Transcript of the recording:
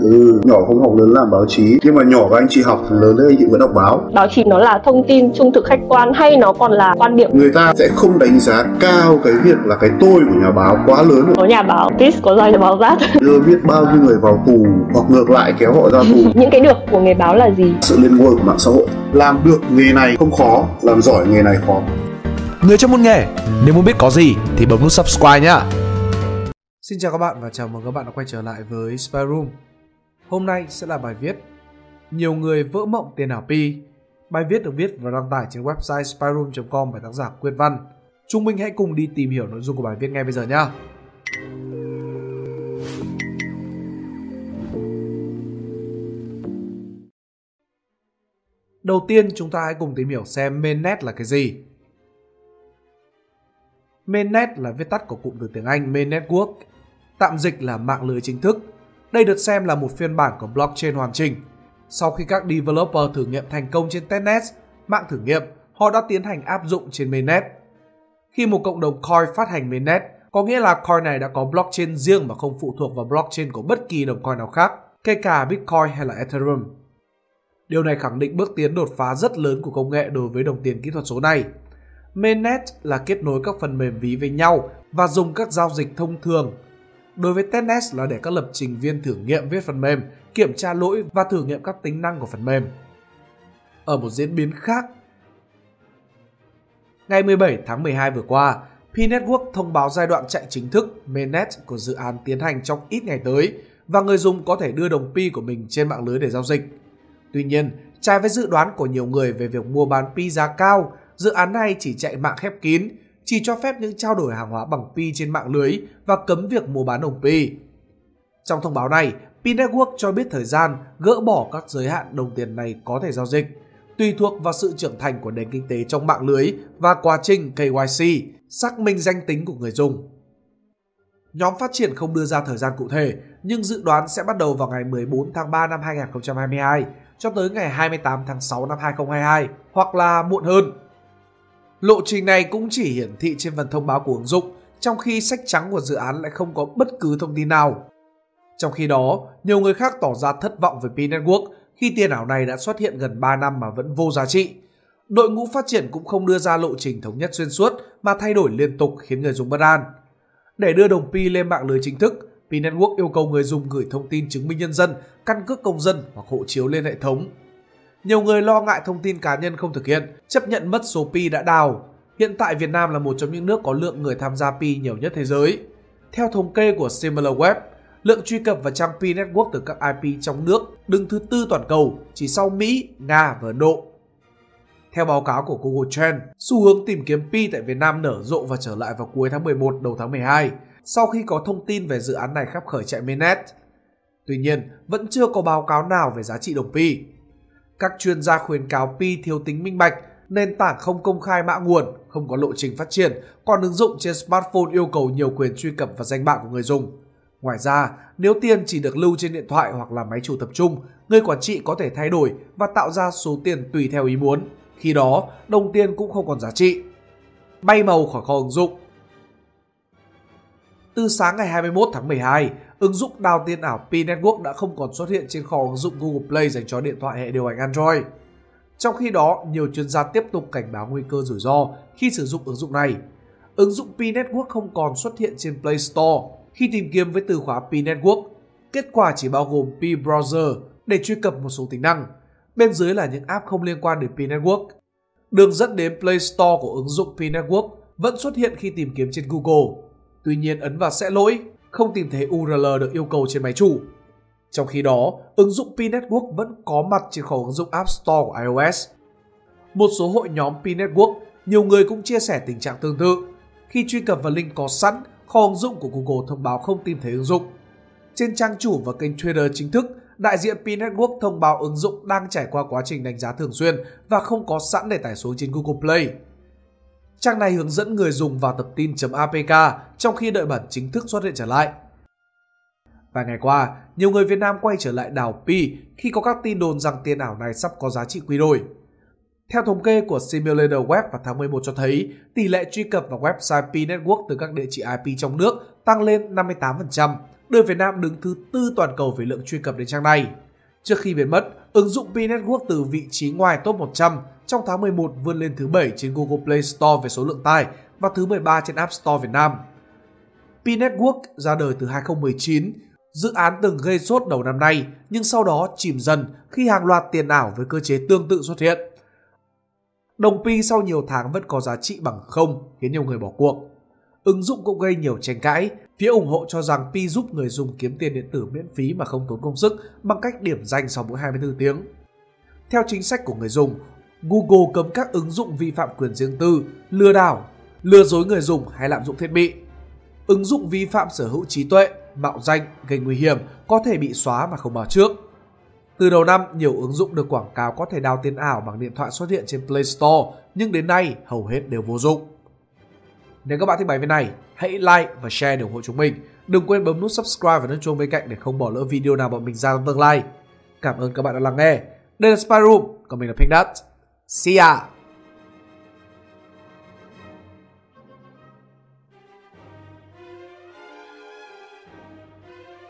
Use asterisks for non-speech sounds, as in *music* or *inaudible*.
Ừ, nhỏ không học lớn làm báo chí Nhưng mà nhỏ các anh chị học lớn lên anh chị vẫn đọc báo. Báo chí nó là thông tin trung thực khách quan hay nó còn là quan điểm? Người ta sẽ không đánh giá cao cái việc là cái tôi của nhà báo quá lớn Có nhà báo, tis có dòi báo rát *laughs* Đưa biết bao nhiêu người vào tù hoặc ngược lại kéo họ ra tù. *laughs* Những cái được của nghề báo là gì? Sự lên ngôi của mạng xã hội. Làm được nghề này không khó, làm giỏi nghề này khó. Người trong môn nghề, nếu muốn biết có gì thì bấm nút subscribe nhá. Xin chào các bạn và chào mừng các bạn đã quay trở lại với Spy Room. Hôm nay sẽ là bài viết Nhiều người vỡ mộng tiền ảo Pi. Bài viết được viết và đăng tải trên website spyroom.com bởi tác giả Quyết Văn. Chúng mình hãy cùng đi tìm hiểu nội dung của bài viết ngay bây giờ nhé. Đầu tiên chúng ta hãy cùng tìm hiểu xem mainnet là cái gì. Mainnet là viết tắt của cụm từ tiếng Anh Main Network, tạm dịch là mạng lưới chính thức đây được xem là một phiên bản của blockchain hoàn chỉnh. Sau khi các developer thử nghiệm thành công trên testnet, mạng thử nghiệm, họ đã tiến hành áp dụng trên mainnet. Khi một cộng đồng coin phát hành mainnet, có nghĩa là coin này đã có blockchain riêng mà không phụ thuộc vào blockchain của bất kỳ đồng coin nào khác, kể cả Bitcoin hay là Ethereum. Điều này khẳng định bước tiến đột phá rất lớn của công nghệ đối với đồng tiền kỹ thuật số này. Mainnet là kết nối các phần mềm ví với nhau và dùng các giao dịch thông thường Đối với testnet là để các lập trình viên thử nghiệm viết phần mềm, kiểm tra lỗi và thử nghiệm các tính năng của phần mềm. Ở một diễn biến khác, ngày 17 tháng 12 vừa qua, P-Network thông báo giai đoạn chạy chính thức mainnet của dự án tiến hành trong ít ngày tới và người dùng có thể đưa đồng Pi của mình trên mạng lưới để giao dịch. Tuy nhiên, trái với dự đoán của nhiều người về việc mua bán Pi giá cao, dự án này chỉ chạy mạng khép kín chỉ cho phép những trao đổi hàng hóa bằng Pi trên mạng lưới và cấm việc mua bán đồng Pi. Trong thông báo này, Pi Network cho biết thời gian gỡ bỏ các giới hạn đồng tiền này có thể giao dịch, tùy thuộc vào sự trưởng thành của nền kinh tế trong mạng lưới và quá trình KYC, xác minh danh tính của người dùng. Nhóm phát triển không đưa ra thời gian cụ thể, nhưng dự đoán sẽ bắt đầu vào ngày 14 tháng 3 năm 2022 cho tới ngày 28 tháng 6 năm 2022 hoặc là muộn hơn Lộ trình này cũng chỉ hiển thị trên phần thông báo của ứng dụng, trong khi sách trắng của dự án lại không có bất cứ thông tin nào. Trong khi đó, nhiều người khác tỏ ra thất vọng về Pi Network khi tiền ảo này đã xuất hiện gần 3 năm mà vẫn vô giá trị. Đội ngũ phát triển cũng không đưa ra lộ trình thống nhất xuyên suốt mà thay đổi liên tục khiến người dùng bất an. Để đưa đồng Pi lên mạng lưới chính thức, Pi Network yêu cầu người dùng gửi thông tin chứng minh nhân dân, căn cước công dân hoặc hộ chiếu lên hệ thống nhiều người lo ngại thông tin cá nhân không thực hiện, chấp nhận mất số pi đã đào. Hiện tại Việt Nam là một trong những nước có lượng người tham gia pi nhiều nhất thế giới. Theo thống kê của SimilarWeb, lượng truy cập vào trang pi network từ các IP trong nước đứng thứ tư toàn cầu, chỉ sau Mỹ, Nga và Ấn Độ. Theo báo cáo của Google Trend, xu hướng tìm kiếm pi tại Việt Nam nở rộ và trở lại vào cuối tháng 11 đầu tháng 12 sau khi có thông tin về dự án này khắp khởi chạy mainnet. Tuy nhiên, vẫn chưa có báo cáo nào về giá trị đồng pi. Các chuyên gia khuyến cáo Pi thiếu tính minh bạch, nền tảng không công khai mã nguồn, không có lộ trình phát triển, còn ứng dụng trên smartphone yêu cầu nhiều quyền truy cập và danh bạ của người dùng. Ngoài ra, nếu tiền chỉ được lưu trên điện thoại hoặc là máy chủ tập trung, người quản trị có thể thay đổi và tạo ra số tiền tùy theo ý muốn. Khi đó, đồng tiền cũng không còn giá trị. Bay màu khỏi kho ứng dụng Từ sáng ngày 21 tháng 12, Ứng dụng đào tiền ảo P Network đã không còn xuất hiện trên kho ứng dụng Google Play dành cho điện thoại hệ điều hành Android. Trong khi đó, nhiều chuyên gia tiếp tục cảnh báo nguy cơ rủi ro khi sử dụng ứng dụng này. Ứng dụng P Network không còn xuất hiện trên Play Store khi tìm kiếm với từ khóa P Network. Kết quả chỉ bao gồm P Browser để truy cập một số tính năng. Bên dưới là những app không liên quan đến P Network. Đường dẫn đến Play Store của ứng dụng P Network vẫn xuất hiện khi tìm kiếm trên Google. Tuy nhiên ấn vào sẽ lỗi không tìm thấy URL được yêu cầu trên máy chủ. Trong khi đó, ứng dụng P-Network vẫn có mặt trên kho ứng dụng App Store của iOS. Một số hội nhóm P-Network, nhiều người cũng chia sẻ tình trạng tương tự. Khi truy cập vào link có sẵn, kho ứng dụng của Google thông báo không tìm thấy ứng dụng. Trên trang chủ và kênh Twitter chính thức, đại diện P-Network thông báo ứng dụng đang trải qua quá trình đánh giá thường xuyên và không có sẵn để tải xuống trên Google Play. Trang này hướng dẫn người dùng vào tập tin.apk trong khi đợi bản chính thức xuất hiện trở lại. Vài ngày qua, nhiều người Việt Nam quay trở lại đảo Pi khi có các tin đồn rằng tiền ảo này sắp có giá trị quy đổi. Theo thống kê của Simulator Web vào tháng 11 cho thấy, tỷ lệ truy cập vào website Pi Network từ các địa chỉ IP trong nước tăng lên 58%, đưa Việt Nam đứng thứ tư toàn cầu về lượng truy cập đến trang này. Trước khi biến mất, ứng dụng Pi Network từ vị trí ngoài top 100 trong tháng 11 vươn lên thứ 7 trên Google Play Store về số lượng tải và thứ 13 trên App Store Việt Nam. P Network ra đời từ 2019, dự án từng gây sốt đầu năm nay nhưng sau đó chìm dần khi hàng loạt tiền ảo với cơ chế tương tự xuất hiện. Đồng Pi sau nhiều tháng vẫn có giá trị bằng không khiến nhiều người bỏ cuộc. Ứng dụng cũng gây nhiều tranh cãi. Phía ủng hộ cho rằng Pi giúp người dùng kiếm tiền điện tử miễn phí mà không tốn công sức bằng cách điểm danh sau mỗi 24 tiếng. Theo chính sách của người dùng, Google cấm các ứng dụng vi phạm quyền riêng tư, lừa đảo, lừa dối người dùng hay lạm dụng thiết bị. Ứng dụng vi phạm sở hữu trí tuệ, mạo danh, gây nguy hiểm có thể bị xóa mà không báo trước. Từ đầu năm, nhiều ứng dụng được quảng cáo có thể đào tiền ảo bằng điện thoại xuất hiện trên Play Store, nhưng đến nay hầu hết đều vô dụng. Nếu các bạn thích bài viết này, hãy like và share để ủng hộ chúng mình. Đừng quên bấm nút subscribe và nút chuông bên cạnh để không bỏ lỡ video nào bọn mình ra trong tương lai. Cảm ơn các bạn đã lắng nghe. Đây là Spy Room, còn mình là Pink See ya!